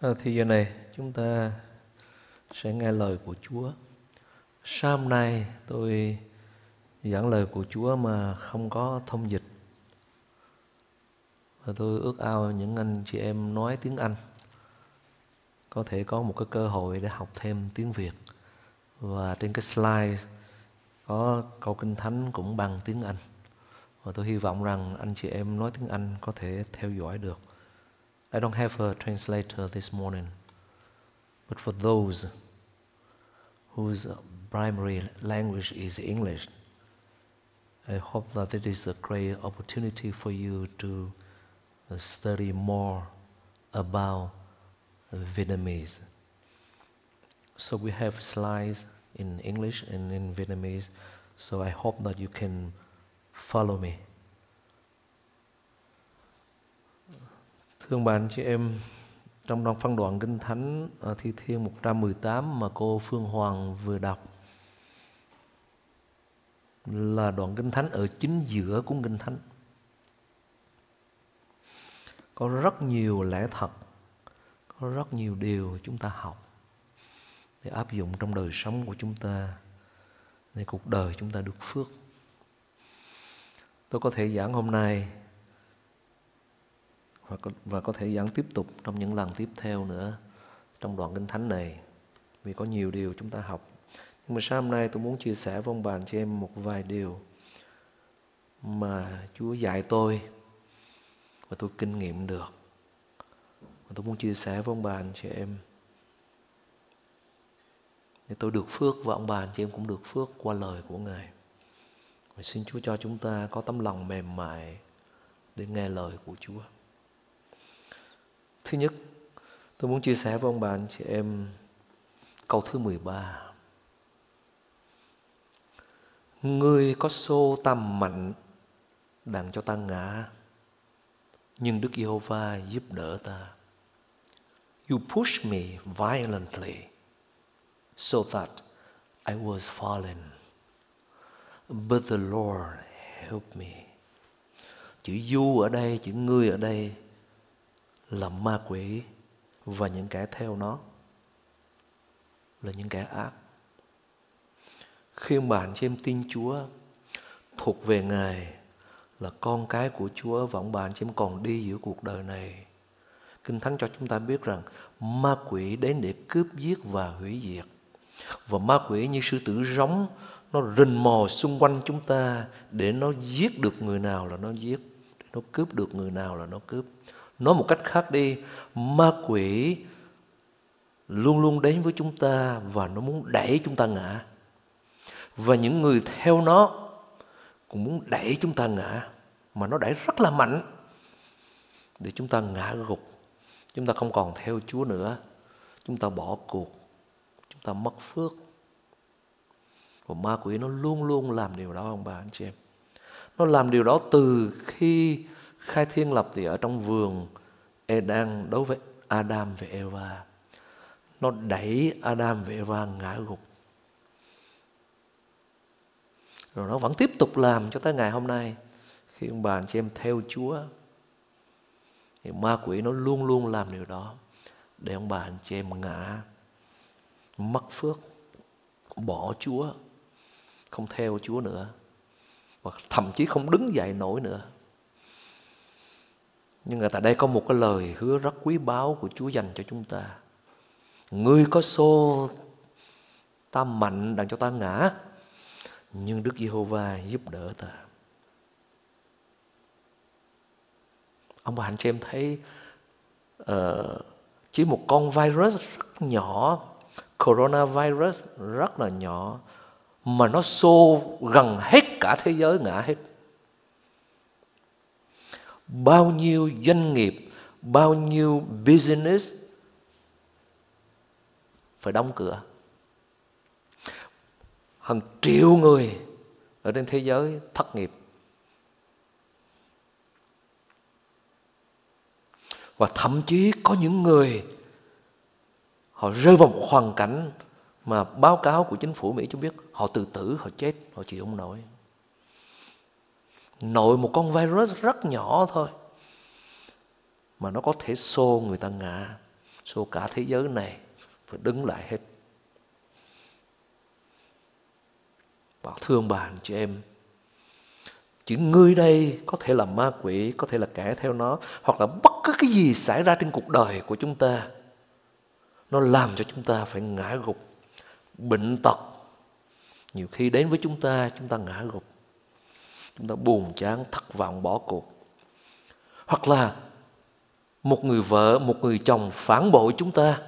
À, thì giờ này chúng ta sẽ nghe lời của Chúa. Sáng nay tôi giảng lời của Chúa mà không có thông dịch. Và tôi ước ao những anh chị em nói tiếng Anh có thể có một cái cơ hội để học thêm tiếng Việt. Và trên cái slide có câu kinh thánh cũng bằng tiếng Anh. Và tôi hy vọng rằng anh chị em nói tiếng Anh có thể theo dõi được. I don't have a translator this morning. But for those whose primary language is English, I hope that it is a great opportunity for you to uh, study more about Vietnamese. So we have slides in English and in Vietnamese, so I hope that you can follow me. Thương bạn chị em, trong đoạn phân đoạn Kinh Thánh ở Thi Thiên 118 mà cô Phương Hoàng vừa đọc là đoạn Kinh Thánh ở chính giữa của Kinh Thánh. Có rất nhiều lẽ thật, có rất nhiều điều chúng ta học để áp dụng trong đời sống của chúng ta để cuộc đời chúng ta được phước. Tôi có thể giảng hôm nay và có, và có thể giảng tiếp tục trong những lần tiếp theo nữa trong đoạn kinh thánh này vì có nhiều điều chúng ta học nhưng mà sáng hôm nay tôi muốn chia sẻ với ông bà cho em một vài điều mà Chúa dạy tôi và tôi kinh nghiệm được và tôi muốn chia sẻ với ông bà anh chị em để tôi được phước và ông bà anh chị em cũng được phước qua lời của Ngài. Và xin Chúa cho chúng ta có tấm lòng mềm mại để nghe lời của Chúa. Thứ nhất, tôi muốn chia sẻ với ông bà anh chị em câu thứ 13. Ngươi có xô tâm mạnh đặng cho ta ngã, nhưng Đức Giê-hô-va giúp đỡ ta. You push me violently so that I was fallen. But the Lord helped me. Chữ you ở đây, chữ ngươi ở đây là ma quỷ và những kẻ theo nó là những kẻ ác. Khi mà anh chị em tin Chúa thuộc về Ngài là con cái của Chúa và ông bạn chị em còn đi giữa cuộc đời này. Kinh Thánh cho chúng ta biết rằng ma quỷ đến để cướp giết và hủy diệt. Và ma quỷ như sư tử giống nó rình mò xung quanh chúng ta để nó giết được người nào là nó giết, để nó cướp được người nào là nó cướp. Nói một cách khác đi, ma quỷ luôn luôn đến với chúng ta và nó muốn đẩy chúng ta ngã. Và những người theo nó cũng muốn đẩy chúng ta ngã. Mà nó đẩy rất là mạnh để chúng ta ngã gục. Chúng ta không còn theo Chúa nữa. Chúng ta bỏ cuộc. Chúng ta mất phước. Và ma quỷ nó luôn luôn làm điều đó ông bà anh chị em. Nó làm điều đó từ khi khai thiên lập thì ở trong vườn Eden đối với Adam và Eva. Nó đẩy Adam và Eva ngã gục. Rồi nó vẫn tiếp tục làm cho tới ngày hôm nay. Khi ông bà anh chị em theo Chúa, thì ma quỷ nó luôn luôn làm điều đó. Để ông bà anh chị em ngã, mất phước, bỏ Chúa, không theo Chúa nữa. Và thậm chí không đứng dậy nổi nữa. Nhưng mà tại đây có một cái lời hứa rất quý báu của Chúa dành cho chúng ta. Ngươi có xô ta mạnh đặng cho ta ngã, nhưng Đức Giê-hô-va giúp đỡ ta. Ông bà anh chị em thấy uh, chỉ một con virus rất nhỏ, coronavirus rất là nhỏ, mà nó xô gần hết cả thế giới ngã hết bao nhiêu doanh nghiệp, bao nhiêu business phải đóng cửa. Hàng triệu người ở trên thế giới thất nghiệp. Và thậm chí có những người họ rơi vào một hoàn cảnh mà báo cáo của chính phủ Mỹ cho biết họ tự tử, họ chết, họ chịu không nổi nội một con virus rất nhỏ thôi mà nó có thể xô người ta ngã xô cả thế giới này phải đứng lại hết. Bảo thương bạn chị em, chỉ ngươi đây có thể là ma quỷ, có thể là kẻ theo nó, hoặc là bất cứ cái gì xảy ra trên cuộc đời của chúng ta. Nó làm cho chúng ta phải ngã gục, bệnh tật. Nhiều khi đến với chúng ta, chúng ta ngã gục. Chúng ta buồn chán, thất vọng, bỏ cuộc. Hoặc là một người vợ, một người chồng phản bội chúng ta,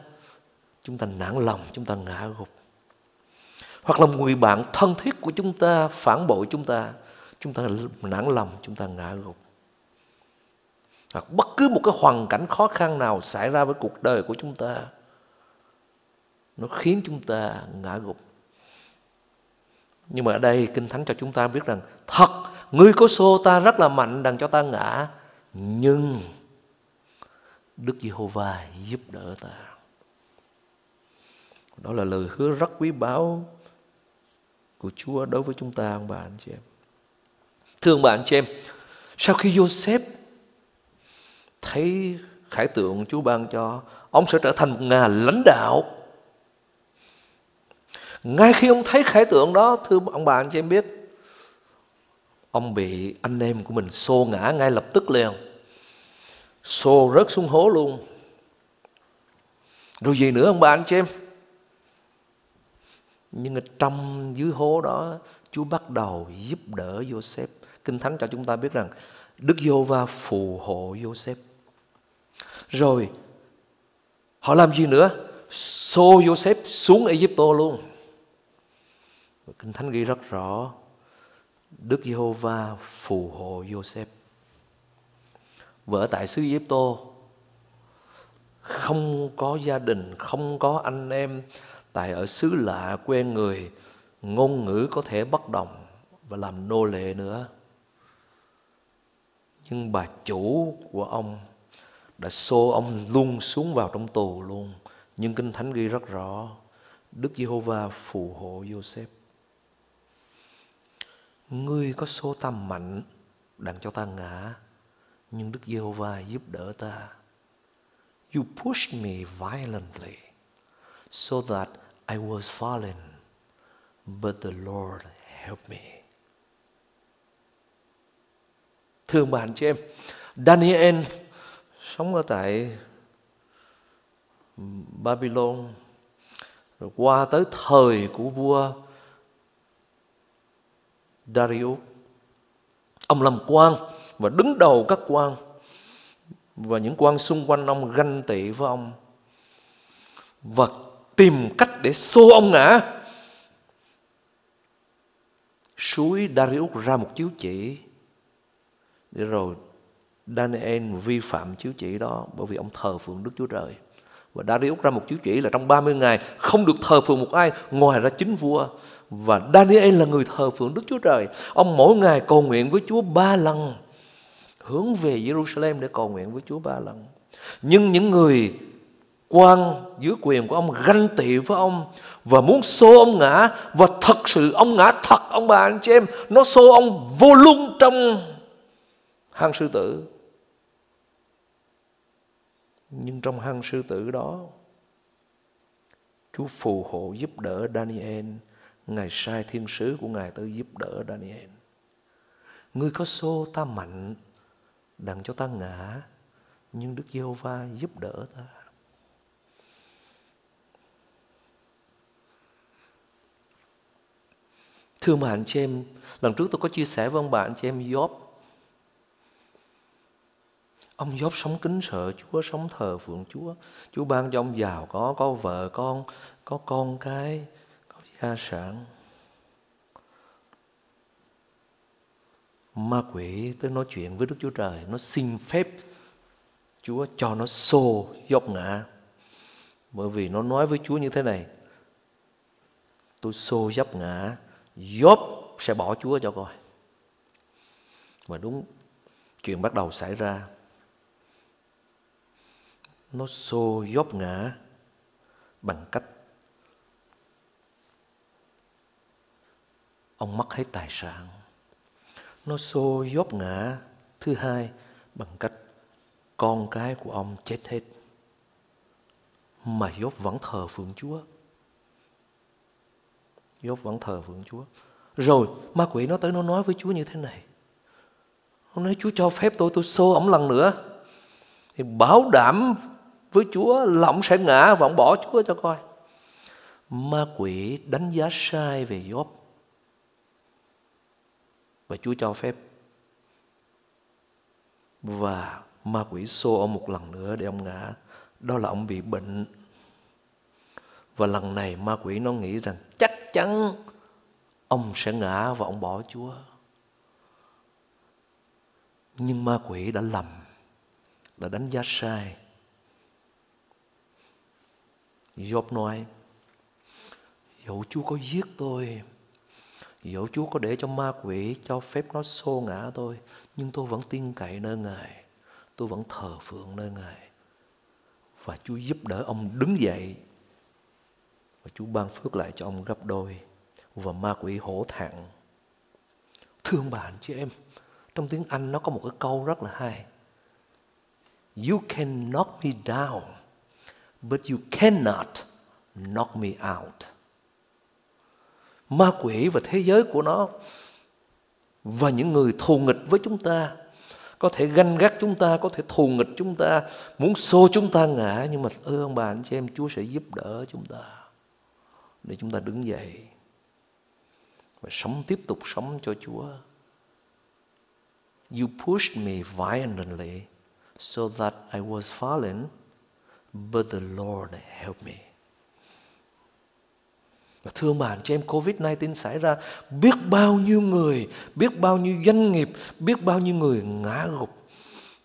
chúng ta nản lòng, chúng ta ngã gục. Hoặc là một người bạn thân thiết của chúng ta phản bội chúng ta, chúng ta nản lòng, chúng ta ngã gục. Hoặc bất cứ một cái hoàn cảnh khó khăn nào xảy ra với cuộc đời của chúng ta, nó khiến chúng ta ngã gục. Nhưng mà ở đây Kinh Thánh cho chúng ta biết rằng thật, ngươi có xô ta rất là mạnh đằng cho ta ngã, nhưng Đức Giê-hô-va giúp đỡ ta. Đó là lời hứa rất quý báu của Chúa đối với chúng ta ông bà anh chị em. Thưa ông bà anh chị em, sau khi Joseph thấy khải tượng Chúa ban cho, ông sẽ trở thành một nhà lãnh đạo. Ngay khi ông thấy khải tượng đó, thưa ông bà anh chị em biết, ông bị anh em của mình xô ngã ngay lập tức liền. Xô rớt xuống hố luôn. Rồi gì nữa ông bà anh chị em? Nhưng ở trong dưới hố đó Chúa bắt đầu giúp đỡ Joseph Kinh Thánh cho chúng ta biết rằng Đức giô va phù hộ Joseph Rồi Họ làm gì nữa? Xô Joseph xuống Egypto luôn. Kinh Thánh ghi rất rõ Đức Giê-hô-va phù hộ Joseph vợ tại xứ Egypto không có gia đình, không có anh em, tại ở xứ lạ quen người, ngôn ngữ có thể bất đồng và làm nô lệ nữa. Nhưng bà chủ của ông đã xô ông luôn xuống vào trong tù luôn. Nhưng Kinh Thánh ghi rất rõ, Đức Giê-hô-va phù hộ Joseph. Ngươi có số tâm mạnh đặng cho ta ngã nhưng Đức Giê-hô-va giúp đỡ ta. You pushed me violently so that I was fallen, but the Lord helped me. Thưa bạn chị em, Daniel sống ở tại Babylon rồi qua tới thời của vua Darius ông làm quan và đứng đầu các quan và những quan xung quanh ông ganh tị với ông và tìm cách để xô ông ngã. Suối Darius ra một chiếu chỉ để rồi Daniel vi phạm chiếu chỉ đó bởi vì ông thờ phượng Đức Chúa Trời. Và Darius ra một chiếu chỉ là trong 30 ngày không được thờ phượng một ai, ngoài ra chính vua và Daniel là người thờ phượng Đức Chúa Trời. Ông mỗi ngày cầu nguyện với Chúa ba lần, hướng về Jerusalem để cầu nguyện với Chúa ba lần. Nhưng những người quan dưới quyền của ông ganh tị với ông và muốn xô ông ngã, và thật sự ông ngã thật, ông bà anh chị em, nó xô ông vô lung trong hang sư tử. Nhưng trong hang sư tử đó, Chúa phù hộ giúp đỡ Daniel. Ngài sai thiên sứ của Ngài tới giúp đỡ Daniel Ngươi có xô ta mạnh đặng cho ta ngã nhưng Đức Giê-hô-va giúp đỡ ta. Thưa mà anh chị em, lần trước tôi có chia sẻ với ông bà anh chị em Job. Ông Job sống kính sợ Chúa, sống thờ phượng Chúa. Chúa ban cho ông giàu có, có vợ con, có con cái, ca sản. ma quỷ tới nói chuyện với Đức Chúa Trời, nó xin phép Chúa cho nó xô dốc ngã. Bởi vì nó nói với Chúa như thế này, tôi xô dốc ngã, dốc sẽ bỏ Chúa cho coi. Mà đúng chuyện bắt đầu xảy ra. Nó xô dốc ngã bằng cách ông mất hết tài sản nó xô dốt ngã thứ hai, bằng cách con cái của ông chết hết Mà Dốt vẫn thờ phượng Chúa. Dốt vẫn thờ phượng Chúa. Rồi, ma quỷ nó tới nó nói với Chúa như thế này. Nó nói, Chúa cho phép tôi tôi xô ổng lần nữa. Thì bảo đảm với Chúa là ổng sẽ ngã và ổng bỏ Chúa cho coi. Ma quỷ đánh giá sai về Job. Và Chúa cho phép. Và ma quỷ xô ông một lần nữa để ông ngã. Đó là ông bị bệnh. Và lần này ma quỷ nó nghĩ rằng chắc chắn ông sẽ ngã và ông bỏ Chúa. Nhưng ma quỷ đã lầm, đã đánh giá sai. Job nói, dẫu Chúa có giết tôi, dẫu Chúa có để cho ma quỷ cho phép nó xô ngã tôi, nhưng tôi vẫn tin cậy nơi Ngài, tôi vẫn thờ phượng nơi Ngài. Và Chúa giúp đỡ ông đứng dậy và Chúa ban phước lại cho ông gấp đôi và ma quỷ hổ thẹn. Thương bạn chị em, trong tiếng Anh nó có một cái câu rất là hay. You can knock me down, but you cannot knock me out. Ma quỷ và thế giới của nó và những người thù nghịch với chúng ta có thể ganh gắt chúng ta, có thể thù nghịch chúng ta, muốn xô chúng ta ngã nhưng mà ơi ông bà anh chị em Chúa sẽ giúp đỡ chúng ta để chúng ta đứng dậy và sống tiếp tục sống cho Chúa. You pushed me violently so that I was fallen, but the Lord helped me. Và thưa bạn cho em Covid-19 xảy ra biết bao nhiêu người, biết bao nhiêu doanh nghiệp, biết bao nhiêu người ngã gục.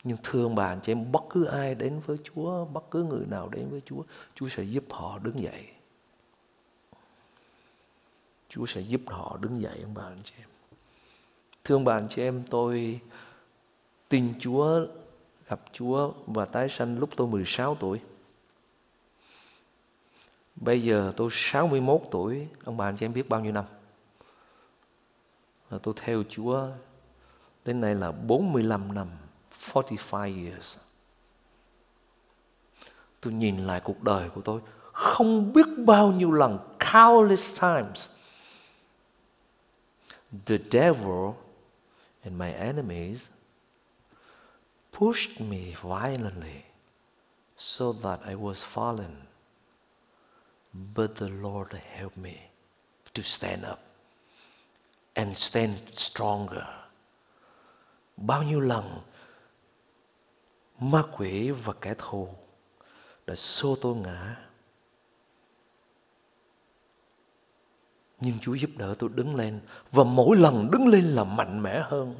Nhưng thương bạn cho em bất cứ ai đến với Chúa, bất cứ người nào đến với Chúa, Chúa sẽ giúp họ đứng dậy. Chúa sẽ giúp họ đứng dậy ông bà anh chị em. Thưa ông bà anh chị em, tôi tin Chúa, gặp Chúa và tái sanh lúc tôi 16 tuổi. Bây giờ tôi 61 tuổi, ông bà anh chị em biết bao nhiêu năm? Là tôi theo Chúa đến nay là 45 năm, 45 years. Tôi nhìn lại cuộc đời của tôi, không biết bao nhiêu lần, countless times, the devil and my enemies pushed me violently so that I was fallen. But the Lord helped me to stand up and stand stronger. Bao nhiêu lần ma quỷ và kẻ thù đã xô tôi ngã, Nhưng Chúa giúp đỡ tôi đứng lên Và mỗi lần đứng lên là mạnh mẽ hơn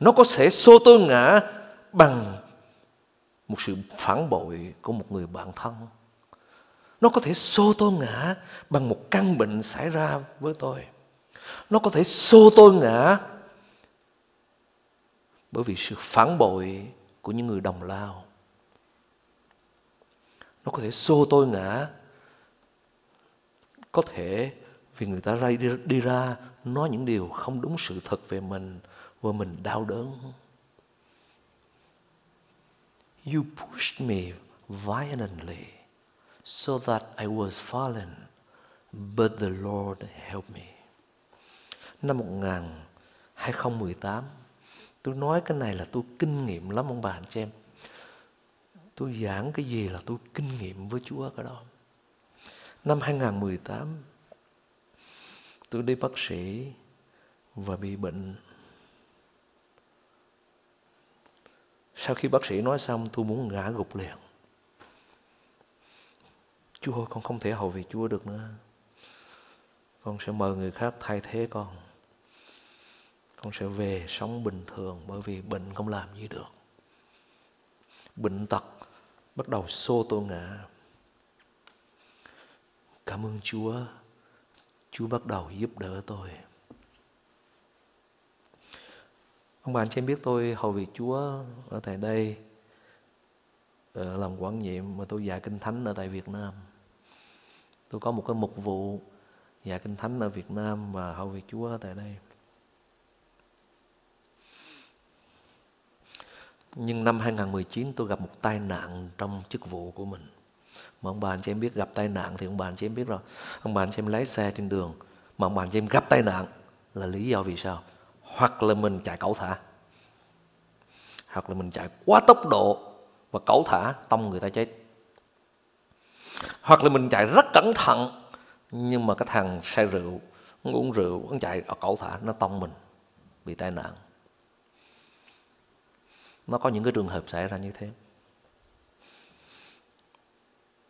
Nó có thể xô tôi ngã Bằng một sự phản bội của một người bạn thân nó có thể xô tôi ngã Bằng một căn bệnh xảy ra với tôi. Nó có thể xô tôi ngã Bởi vì sự phản bội của những người đồng lao. Nó có thể xô tôi ngã Có thể vì người ta ra đi, đi ra nói những điều không đúng sự thật về mình và mình đau đớn. You pushed me violently so that I was fallen, but the Lord helped me. Năm 2018, tôi nói cái này là tôi kinh nghiệm lắm ông bà anh chị em. Tôi giảng cái gì là tôi kinh nghiệm với Chúa cái đó. Năm 2018, tôi đi bác sĩ và bị bệnh sau khi bác sĩ nói xong tôi muốn ngã gục liền chúa ơi, con không thể hầu việc chúa được nữa. Con sẽ mời người khác thay thế con. Con sẽ về sống bình thường bởi vì bệnh không làm gì được. Bệnh tật bắt đầu xô tôi ngã. Cảm ơn chúa. Chúa bắt đầu giúp đỡ tôi. Ông bà anh chị em biết tôi hầu việc Chúa ở tại đây ờ, làm quản nhiệm mà tôi dạy kinh thánh ở tại Việt Nam. Tôi có một cái mục vụ dạy kinh thánh ở Việt Nam và hầu việc Chúa tại đây. Nhưng năm 2019 tôi gặp một tai nạn trong chức vụ của mình. mà ông bà anh chị em biết gặp tai nạn thì ông bà anh chị em biết rồi ông bà anh chị em lái xe trên đường, mà ông bà anh chị em gặp tai nạn là lý do vì sao hoặc là mình chạy cẩu thả hoặc là mình chạy quá tốc độ và cẩu thả, tông người ta chết hoặc là mình chạy rất cẩn thận, nhưng mà cái thằng say rượu nó uống rượu nó chạy ở cẩu thả, nó tông mình, bị tai nạn. Nó có những cái trường hợp xảy ra như thế.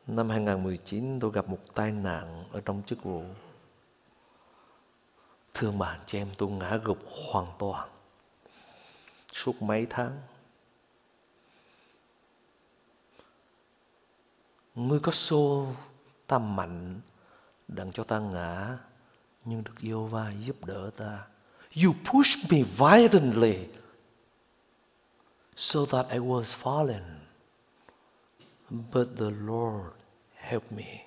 Năm 2019 tôi gặp một tai nạn ở trong chức vụ. Thương bạn cho em tôi ngã gục hoàn toàn. Suốt mấy tháng ngươi có xô ta mạnh, đặng cho ta ngã, nhưng được yêu va giúp đỡ ta. You push me violently so that I was fallen, but the Lord helped me.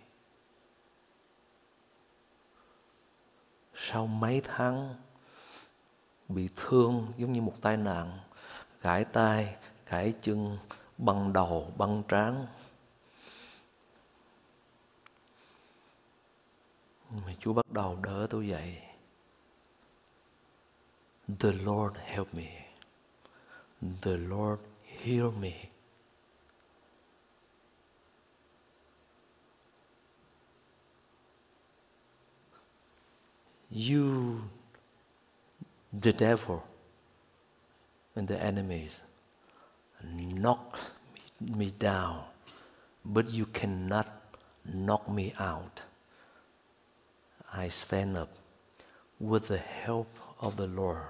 Sau mấy tháng bị thương giống như một tai nạn, gãy tay, gãy chân, băng đầu, băng trán mà Chúa bắt đầu đỡ tôi dậy. The Lord help me. The Lord heal me. You, the devil, and the enemies knock me down, but you cannot knock me out. I stand up with the help of the Lord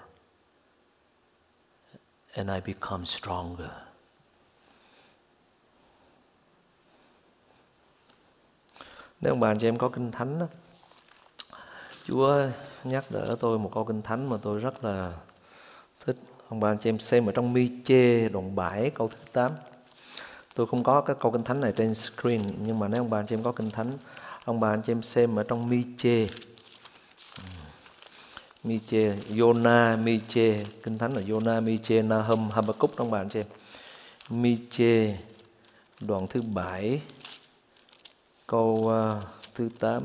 and I become stronger. Nếu ông bạn chị em có kinh thánh đó, Chúa nhắc đỡ tôi một câu kinh thánh mà tôi rất là thích. Ông bà anh chị em xem ở trong mi chê đoạn 7 câu thứ 8. Tôi không có cái câu kinh thánh này trên screen nhưng mà nếu ông bà anh chị em có kinh thánh, ông bà anh chị em xem ở trong mi chê. Mi chê, Yona, mi chê, kinh thánh là Yona, mi chê, Nahum, Habakkuk ông bà anh chị em. Mi chê đoạn thứ bảy, câu uh, thứ 8.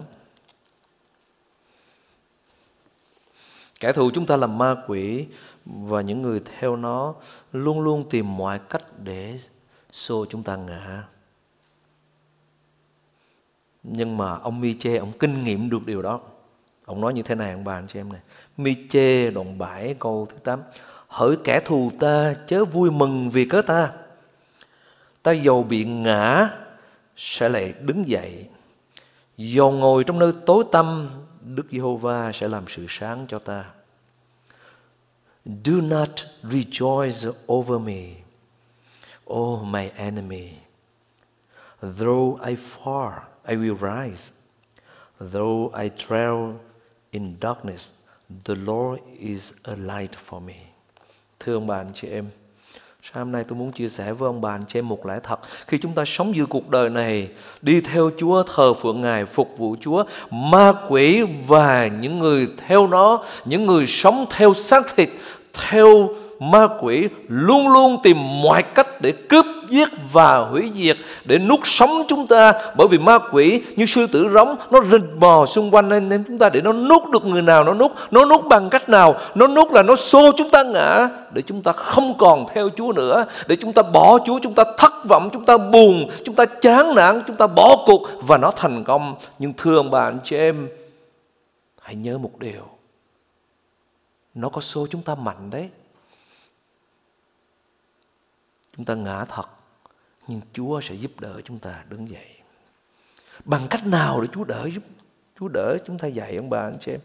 Kẻ thù chúng ta là ma quỷ và những người theo nó luôn luôn tìm mọi cách để xô chúng ta ngã. Nhưng mà ông Mi Chê, ông kinh nghiệm được điều đó. Ông nói như thế này ông bà anh chị em này. Mi Chê đoạn 7 câu thứ 8. Hỡi kẻ thù ta chớ vui mừng vì cớ ta. Ta dầu bị ngã sẽ lại đứng dậy. Dầu ngồi trong nơi tối tăm Đức Giê-hô-va sẽ làm sự sáng cho ta. Do not rejoice over me, O my enemy. Though I fall, I will rise. Though I travel in darkness, the Lord is a light for me. Thưa ông bà anh chị em, Sáng hôm nay tôi muốn chia sẻ với ông bà anh chị em một lẽ thật. Khi chúng ta sống giữa cuộc đời này, đi theo Chúa, thờ phượng Ngài, phục vụ Chúa, ma quỷ và những người theo nó, những người sống theo xác thịt, theo ma quỷ luôn luôn tìm mọi cách để cướp giết và hủy diệt để nuốt sống chúng ta. Bởi vì ma quỷ như sư tử rống, nó rình bò xung quanh anh em chúng ta để nó nuốt được người nào, nó nuốt nó nuốt bằng cách nào? Nó nuốt là nó xô chúng ta ngã, để chúng ta không còn theo Chúa nữa, để chúng ta bỏ Chúa, chúng ta thất vọng, chúng ta buồn, chúng ta chán nản, chúng ta bỏ cuộc và nó thành công. Nhưng thưa ông bà, anh chị em, hãy nhớ một điều. Nó có xô chúng ta mạnh đấy. Chúng ta ngã thật nhưng Chúa sẽ giúp đỡ chúng ta đứng dậy. Bằng cách nào để Chúa đỡ giúp Chúa đỡ chúng ta dậy, ông bà, anh chị em?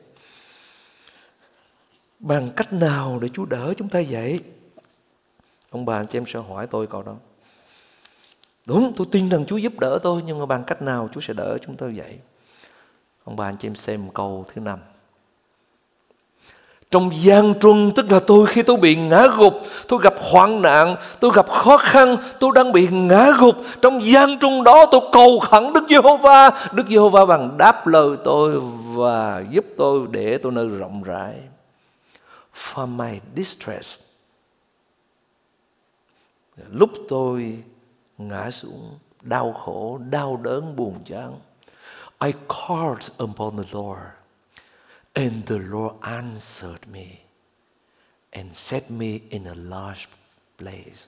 Bằng cách nào để Chúa đỡ chúng ta dậy? Ông bà, anh chị em sẽ hỏi tôi câu đó. Đúng, tôi tin rằng Chúa giúp đỡ tôi, nhưng mà bằng cách nào Chúa sẽ đỡ chúng ta dậy? Ông bà, anh chị em xem câu thứ năm trong gian truân tức là tôi khi tôi bị ngã gục, tôi gặp hoạn nạn, tôi gặp khó khăn, tôi đang bị ngã gục. Trong gian truân đó tôi cầu khẩn Đức Giê-hô-va. Đức Giê-hô-va bằng đáp lời tôi và giúp tôi để tôi nơi rộng rãi. For my distress. Lúc tôi ngã xuống, đau khổ, đau đớn, buồn chán. I called upon the Lord, and the Lord answered me and set me in a large place.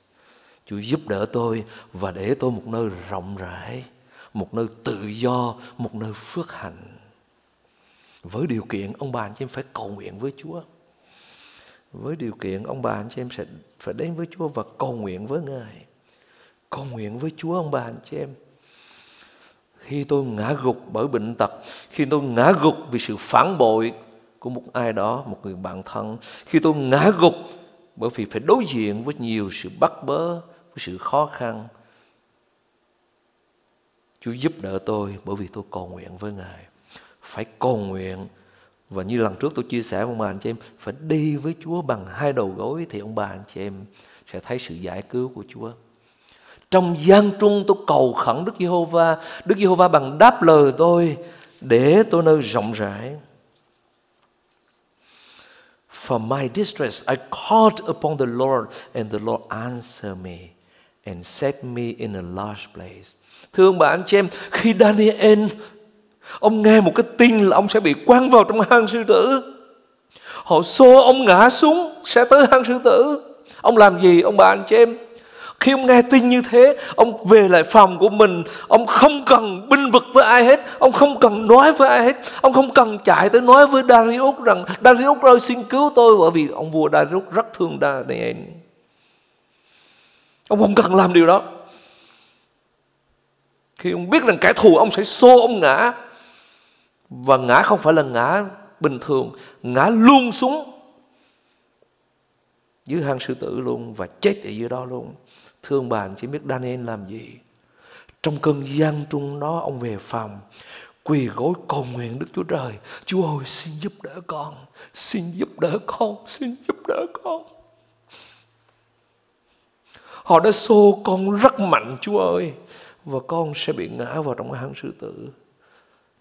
Chúa giúp đỡ tôi và để tôi một nơi rộng rãi, một nơi tự do, một nơi phước hạnh. Với điều kiện ông bà anh chị em phải cầu nguyện với Chúa. Với điều kiện ông bà anh chị em sẽ phải đến với Chúa và cầu nguyện với Ngài. Cầu nguyện với Chúa ông bà anh chị em. Khi tôi ngã gục bởi bệnh tật, khi tôi ngã gục vì sự phản bội của một ai đó, một người bạn thân, khi tôi ngã gục bởi vì phải đối diện với nhiều sự bắt bớ, với sự khó khăn, Chúa giúp đỡ tôi bởi vì tôi cầu nguyện với Ngài. Phải cầu nguyện và như lần trước tôi chia sẻ với ông bà anh chị em Phải đi với Chúa bằng hai đầu gối Thì ông bà anh chị em sẽ thấy sự giải cứu của Chúa trong gian trung tôi cầu khẩn Đức Giê-hô-va Đức Giê-hô-va bằng đáp lời tôi, Để tôi nơi rộng rãi For my distress, I called upon the Lord, And the Lord answered me, And set me in a large place Thưa ông bà, anh chị em, Khi Daniel, Ông nghe một cái tin là ông sẽ bị quăng vào trong hang sư tử. Họ xô ông ngã xuống, sẽ tới hang sư tử. Ông làm gì, ông bà, anh chị em? Khi ông nghe tin như thế, ông về lại phòng của mình, ông không cần binh vực với ai hết, ông không cần nói với ai hết, ông không cần chạy tới nói với Darius rằng Darius ơi xin cứu tôi. Bởi vì ông vua Darius rất thương Daniel. Ông không cần làm điều đó. Khi ông biết rằng kẻ thù ông sẽ xô ông ngã, và ngã không phải là ngã bình thường. Ngã luôn xuống Dưới hang sư tử luôn Và chết ở dưới đó luôn. Thương bạn chỉ biết Daniel làm gì. Trong cơn gian trung đó Ông về phòng Quỳ gối cầu nguyện Đức Chúa Trời. Chúa ơi xin giúp đỡ con Xin giúp đỡ con Xin giúp đỡ con. Họ đã xô con rất mạnh Chúa ơi Và con sẽ bị ngã vào trong hang sư tử.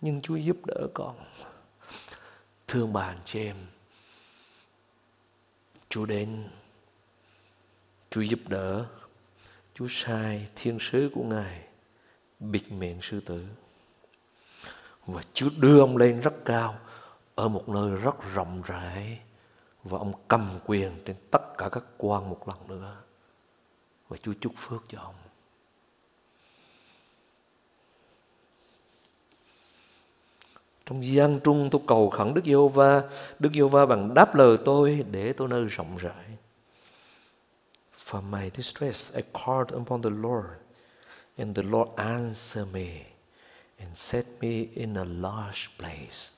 Nhưng Chúa giúp đỡ con. Thương bà chị em, Chúa đến, Chúa giúp đỡ, Chúa sai thiên sứ của Ngài bịt miệng sư tử. Và Chúa đưa ông lên rất cao ở một nơi rất rộng rãi và ông cầm quyền trên tất cả các quan một lần nữa. Và Chúa chúc phước cho ông. Trong gian trung tôi cầu khẩn Đức Giê-hô-va, Đức Giê-hô-va bằng đáp lời tôi để tôi nơi rộng rãi. For my distress I called upon the Lord, and the Lord answered me and set me in a large place.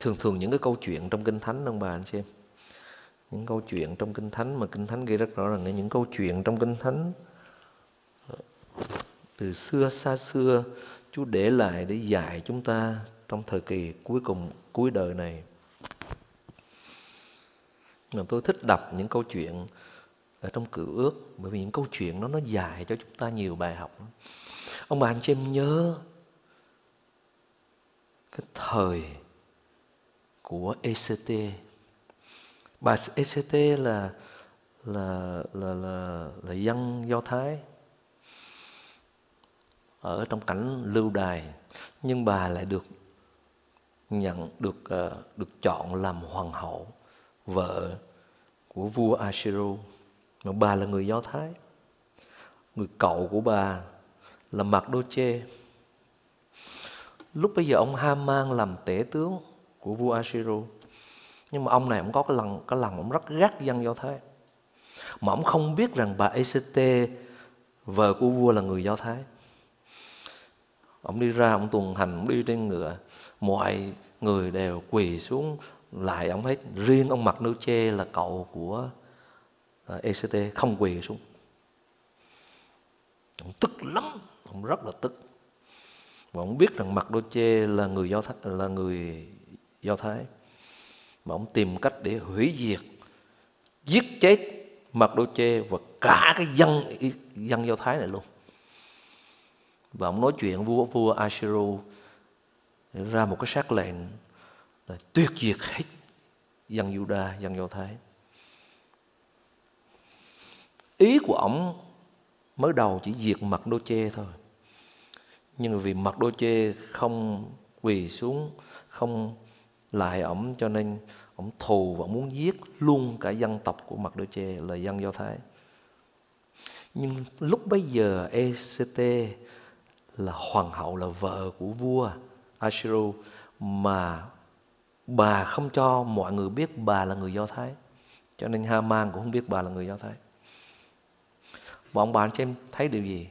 Thường thường những cái câu chuyện trong Kinh Thánh ông bà anh chị. Những câu chuyện trong Kinh Thánh mà Kinh Thánh ghi rất rõ ràng những câu chuyện trong Kinh Thánh từ xưa xa xưa Chúa để lại để dạy chúng ta trong thời kỳ cuối cùng cuối đời này. Mà tôi thích đọc những câu chuyện ở trong cựu ước, bởi vì những câu chuyện nó nó dài cho chúng ta nhiều bài học. Ông bà anh chị em nhớ cái thời của ECT. Bà ECT là là là là là dân Do Thái ở trong cảnh lưu đài, nhưng bà lại được nhận, được ờ, được chọn làm hoàng hậu vợ của vua Ashiro mà bà là người Do Thái. Người cậu của bà là Mạc Đô Chê. Lúc bây giờ ông Haman làm tể tướng của vua Ashiro nhưng mà ông này ông có cái lần cái lần ông rất gắt dân Do Thái. Mà ông không biết rằng bà ECT vợ của vua là người Do Thái. Ông đi ra ông tuần hành, ông đi trên ngựa. Mọi người đều quỳ xuống lại ông hết riêng ông mặc nơ chê là cậu của ờ, ECT không quỳ xuống. Ông tức lắm ông rất là tức. Và ông biết rằng mặc đô chê là người do thái, là người do thái. Mà ông tìm cách để hủy diệt giết chết mặc đô chê và cả cái dân dân do thái này luôn. Và ông nói chuyện vua vua Ashiro ra một cái sắc lệnh là tuyệt diệt hết dân Juda, dân Do Thái. Ý của ông mới đầu chỉ diệt mặt đô chê thôi nhưng vì mặt đô chê không quỳ xuống không lại ổng cho nên ổng thù và muốn giết luôn cả dân tộc của mặt đô chê là dân do thái nhưng lúc bấy giờ ECT là hoàng hậu là vợ của vua Ashiru mà bà không cho mọi người biết bà là người Do Thái. Cho nên Haman cũng không biết bà là người Do Thái. Bọn bạn cho em thấy điều gì?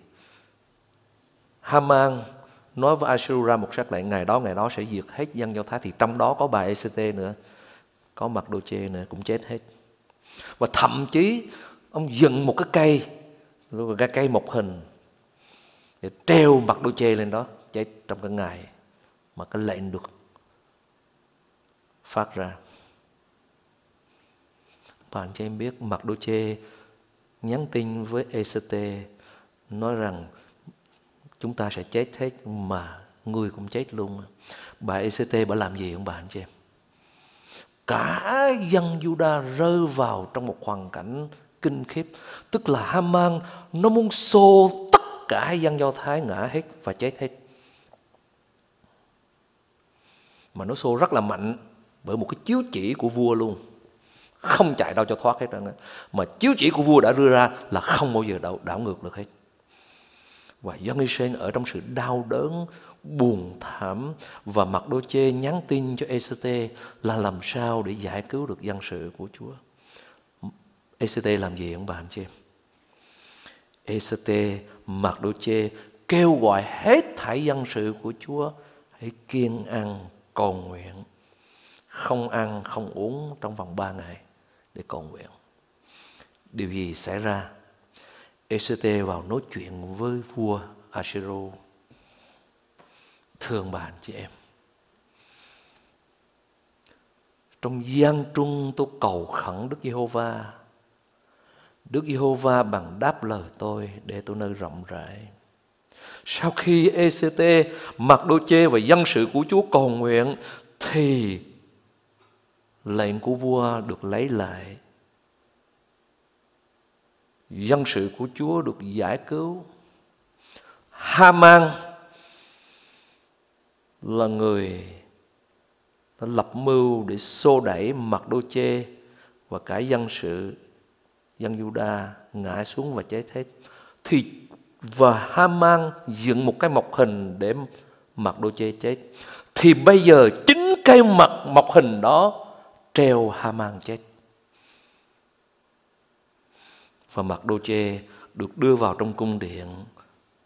Haman nói với Ashura một sắc lệnh ngày đó ngày đó sẽ diệt hết dân Do Thái thì trong đó có bà ECT nữa, có mặt đồ chê nữa cũng chết hết. Và thậm chí ông dựng một cái cây, cái cây một hình để treo mặt đồ chê lên đó chết trong cái ngày mà cái lệnh được phát ra. Bạn cho em biết Mạc đô chê nhắn tin với ECT nói rằng chúng ta sẽ chết hết mà người cũng chết luôn. Bà ECT bà làm gì không bạn cho em? Cả dân Juda rơi vào trong một hoàn cảnh kinh khiếp, tức là Haman, nó muốn xô tất cả dân Do Thái ngã hết và chết hết. Mà nó xô rất là mạnh bởi một cái chiếu chỉ của vua luôn không chạy đâu cho thoát hết trơn mà chiếu chỉ của vua đã đưa ra là không bao giờ đảo, đảo ngược được hết và dân Israel ở trong sự đau đớn buồn thảm và mặc đôi chê nhắn tin cho ECT là làm sao để giải cứu được dân sự của Chúa. ECT làm gì ông bà anh chị em? ECT mặc đôi chê kêu gọi hết thảy dân sự của Chúa hãy kiên ăn cầu nguyện không ăn, không uống trong vòng ba ngày để cầu nguyện. Điều gì xảy ra? ECT vào nói chuyện với vua Ashero thương bạn chị em. Trong gian trung tôi cầu khẩn Đức Giê-hô-va. Đức Giê-hô-va bằng đáp lời tôi để tôi nơi rộng rãi. Sau khi ECT mặc đô chê và dân sự của Chúa cầu nguyện, thì lệnh của vua được lấy lại. Dân sự của Chúa được giải cứu. Haman là người đã lập mưu để xô đẩy mặt đô chê và cả dân sự, dân Juda ngã xuống và chết hết thì và Haman dựng một cái mộc hình để mặt đô chê chết thì bây giờ chính cái mặt mộc hình đó treo Haman chết và mặt đô chê được đưa vào trong cung điện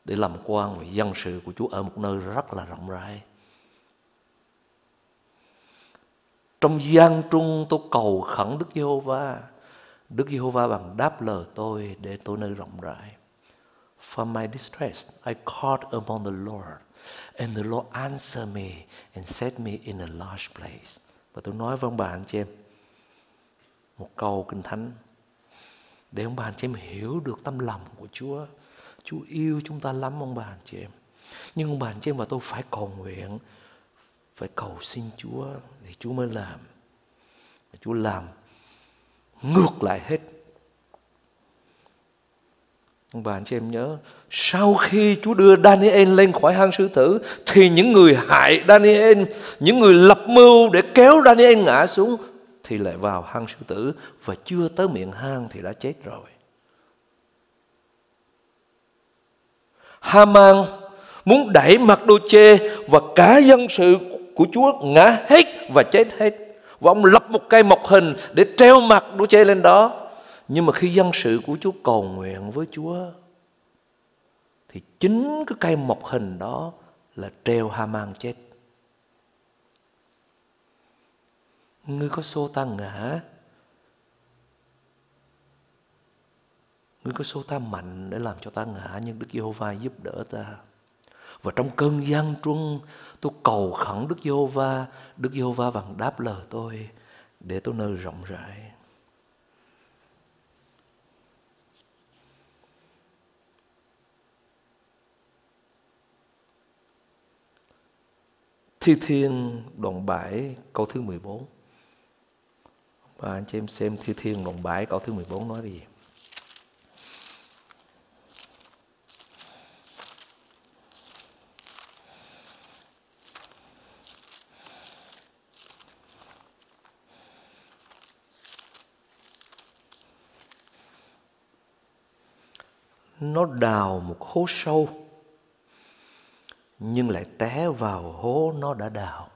để làm quan và dân sự của Chúa ở một nơi rất là rộng rãi. Trong gian trung tôi cầu khẩn Đức Giê-hô-va. Đức Giê-hô-va bằng đáp lời tôi để tôi nơi rộng rãi. From my distress, I called upon the Lord, and the Lord answered me and set me in a large place. Và tôi nói với ông bà anh chị em một câu kinh thánh để ông bà anh chị em hiểu được tâm lòng của Chúa. Chúa yêu chúng ta lắm ông bà anh chị em. Nhưng ông bà anh chị em và tôi phải cầu nguyện, phải cầu xin Chúa thì Chúa mới làm. Chúa làm ngược lại hết Ông bà anh chị em nhớ, Sau khi Chúa đưa Daniel lên khỏi hang sư tử, Thì những người hại Daniel, Những người lập mưu để kéo Daniel ngã xuống, Thì lại vào hang sư tử. Và chưa tới miệng hang thì đã chết rồi. Haman muốn đẩy mặt đô chê Và cả dân sự của Chúa ngã hết và chết hết. Và ông lập một cây mộc hình để treo mặt đô chê lên đó nhưng mà khi dân sự của Chúa cầu nguyện với Chúa, thì chính cái cây mộc hình đó là treo Haman chết. Ngươi có xô ta ngã? Ngươi có xô ta mạnh để làm cho ta ngã, Nhưng Đức Giê-hô-va giúp đỡ ta? Và trong cơn gian truân, Tôi cầu khẩn Đức Giê-hô-va Đức Giê-hô-va bằng đáp lời tôi Để tôi nơi rộng rãi. Thi Thiên đoạn 7 câu thứ 14 Và anh chị em xem Thi Thiên đoạn 7 câu thứ 14 nói gì? Nó đào một hố sâu nhưng lại té vào hố nó đã đào.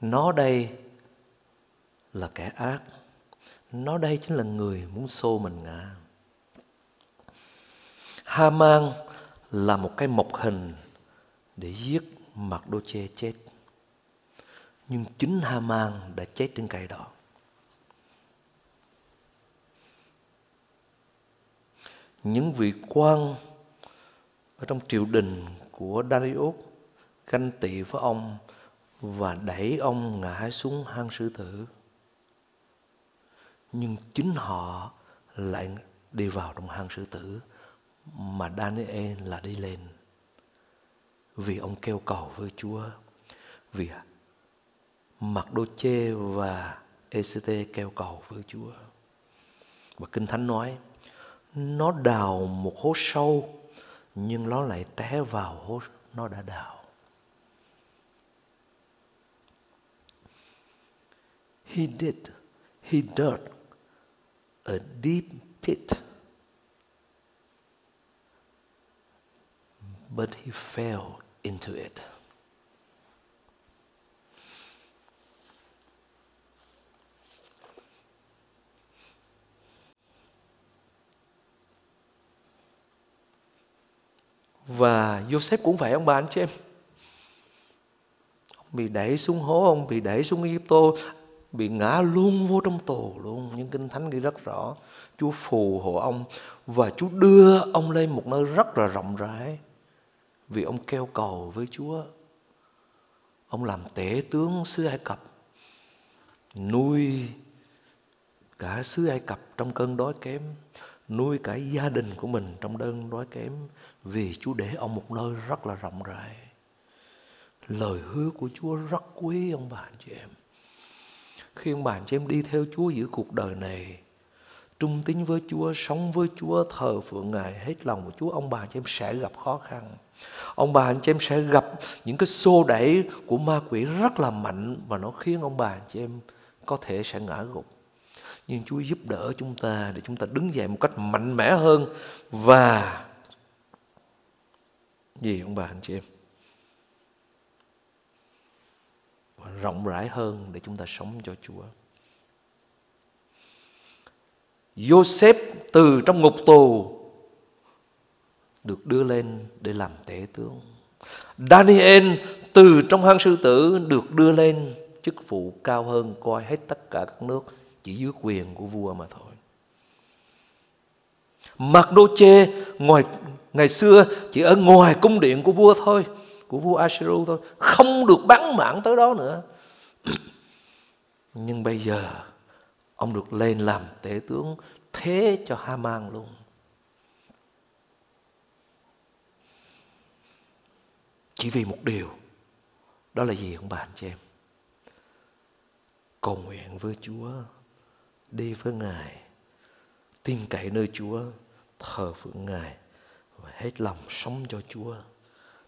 Nó đây là kẻ ác. Nó đây chính là người muốn xô mình ngã. Haman là một cái mộc hình để giết Mạc đô chê chết. Nhưng chính Haman đã chết trên cây đó. Những vị quan ở trong triều đình của Darius ganh tị với ông và đẩy ông ngã xuống hang sư tử. Nhưng chính họ lại đi vào trong hang sư tử mà Daniel là đi lên. Vì ông kêu cầu với Chúa. Vì Mặc Đô Chê và ECT kêu cầu với Chúa. Và Kinh Thánh nói, nó đào một hố sâu nhưng nó lại té vào hố nó đã đào. He did, he dug a deep pit, but he fell into it. Và Joseph cũng vậy ông bà anh chị em. Ông bị đẩy xuống hố, ông bị đẩy xuống Egypto, bị ngã luôn vô trong tù luôn. Nhưng Kinh Thánh ghi rất rõ. Chúa phù hộ ông và Chúa đưa ông lên một nơi rất là rộng rãi. Vì ông kêu cầu với Chúa. Ông làm tể tướng xứ Ai Cập. Nuôi cả xứ Ai Cập trong cơn đói kém nuôi cả gia đình của mình trong đơn đói kém vì Chúa để ông một nơi rất là rộng rãi. Lời hứa của Chúa rất quý ông bà anh chị em. Khi ông bà anh chị em đi theo Chúa giữa cuộc đời này, trung tín với Chúa, sống với Chúa, thờ phượng Ngài hết lòng của Chúa, ông bà anh chị em sẽ gặp khó khăn. Ông bà anh chị em sẽ gặp những cái xô đẩy của ma quỷ rất là mạnh mà nó khiến ông bà anh chị em có thể sẽ ngã gục nhưng Chúa giúp đỡ chúng ta để chúng ta đứng dậy một cách mạnh mẽ hơn và gì ông bà, anh chị em và rộng rãi hơn để chúng ta sống cho Chúa. Joseph từ trong ngục tù được đưa lên để làm tể tướng. Daniel từ trong hang sư tử được đưa lên chức vụ cao hơn coi hết tất cả các nước, chỉ dưới quyền của vua mà thôi. Mặc đô chê ngoài ngày xưa chỉ ở ngoài cung điện của vua thôi, của vua Asheru thôi, không được bắn mạng tới đó nữa. Nhưng bây giờ ông được lên làm tể tướng thế cho Haman luôn. Chỉ vì một điều, đó là gì ông bà anh chị em? Cầu nguyện với Chúa đi với Ngài, tin cậy nơi Chúa, thờ phượng Ngài và hết lòng sống cho Chúa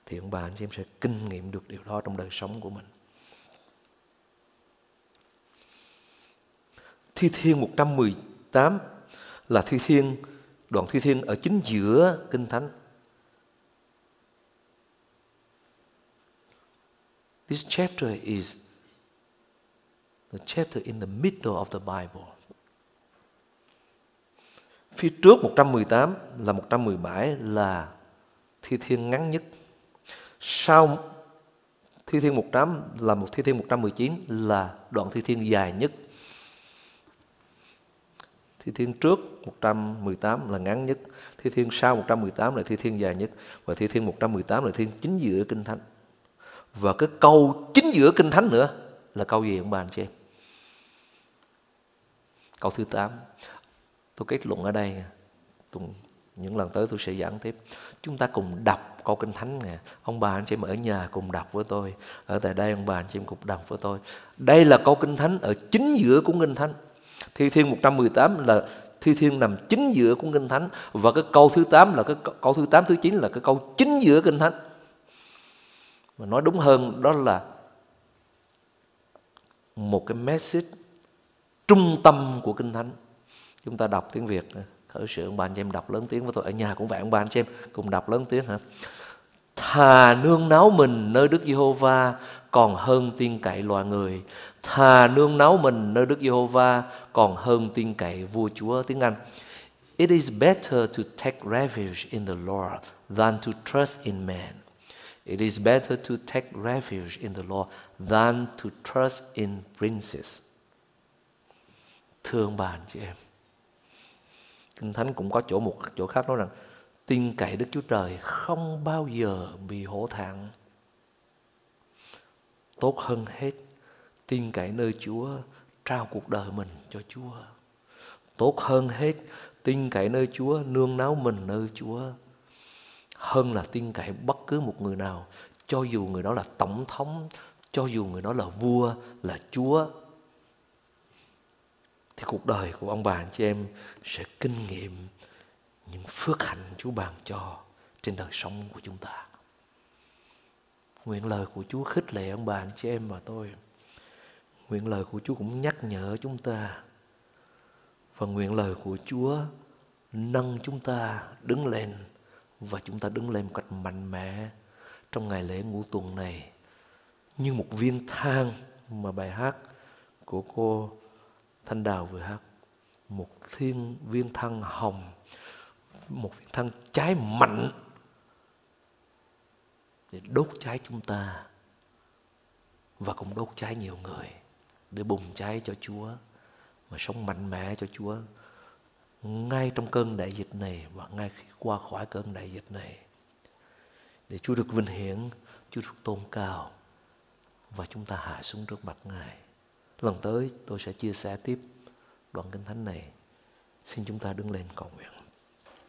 thì ông bà anh chị em sẽ kinh nghiệm được điều đó trong đời sống của mình. Thi Thiên 118 là Thi Thiên, đoạn Thi Thiên ở chính giữa Kinh Thánh. This chapter is the chapter in the middle of the Bible. Phía trước 118 là 117 là thi thiên ngắn nhất. Sau thi thiên 108 là một thi thiên 119 là đoạn thi thiên dài nhất. Thi thiên trước 118 là ngắn nhất, thi thiên sau 118 là thi thiên dài nhất và thi thiên 118 là thi thiên chính giữa kinh thánh. Và cái câu chính giữa kinh thánh nữa là câu gì ông bà anh chị em? Câu thứ 8 tôi kết luận ở đây tôi, những lần tới tôi sẽ giảng tiếp. Chúng ta cùng đọc câu kinh thánh nè. Ông bà anh chị em ở nhà cùng đọc với tôi. Ở tại đây ông bà anh chị em cùng đọc với tôi. Đây là câu kinh thánh ở chính giữa của kinh thánh. Thi thiên 118 là thi thiên nằm chính giữa của kinh thánh và cái câu thứ 8 là cái câu thứ 8 thứ 9 là cái câu chính giữa kinh thánh. Mà nói đúng hơn đó là một cái message trung tâm của kinh thánh chúng ta đọc tiếng Việt, khởi sự ông bà anh chị em đọc lớn tiếng với tôi ở nhà cũng vậy, ông bà anh chị em cùng đọc lớn tiếng hả thà nương náu mình nơi Đức Giê-hô-va, còn hơn tin cậy loài người thà nương náu mình nơi Đức Giê-hô-va, còn hơn tin cậy vua chúa tiếng Anh, It is better to take refuge in the Lord than to trust in man. It is better to take refuge in the Lord than to trust in princes. Thương bạn chị em. Kinh Thánh cũng có chỗ một chỗ khác nói rằng, tin cậy Đức Chúa Trời không bao giờ bị hổ thẹn. Tốt hơn hết, tin cậy nơi Chúa trao cuộc đời mình cho Chúa. Tốt hơn hết, tin cậy nơi Chúa nương náu mình nơi Chúa hơn là tin cậy bất cứ một người nào cho dù người đó là tổng thống, cho dù người đó là vua, là chúa thì cuộc đời của ông bà anh chị em sẽ kinh nghiệm những phước hạnh Chúa ban cho trên đời sống của chúng ta. Nguyện lời của Chúa khích lệ ông bà anh chị em và tôi. Nguyện lời của Chúa cũng nhắc nhở chúng ta. Và nguyện lời của Chúa nâng chúng ta đứng lên và chúng ta đứng lên một cách mạnh mẽ trong ngày lễ ngũ tuần này như một viên than mà bài hát của cô Thanh Đào vừa hát một thiên viên thân hồng một viên thân cháy mạnh để đốt cháy chúng ta và cũng đốt cháy nhiều người để bùng cháy cho Chúa mà sống mạnh mẽ cho Chúa ngay trong cơn đại dịch này và ngay khi qua khỏi cơn đại dịch này để Chúa được vinh hiển, Chúa được tôn cao và chúng ta hạ xuống trước mặt Ngài. Lần tới tôi sẽ chia sẻ tiếp đoạn kinh thánh này. Xin chúng ta đứng lên cầu nguyện.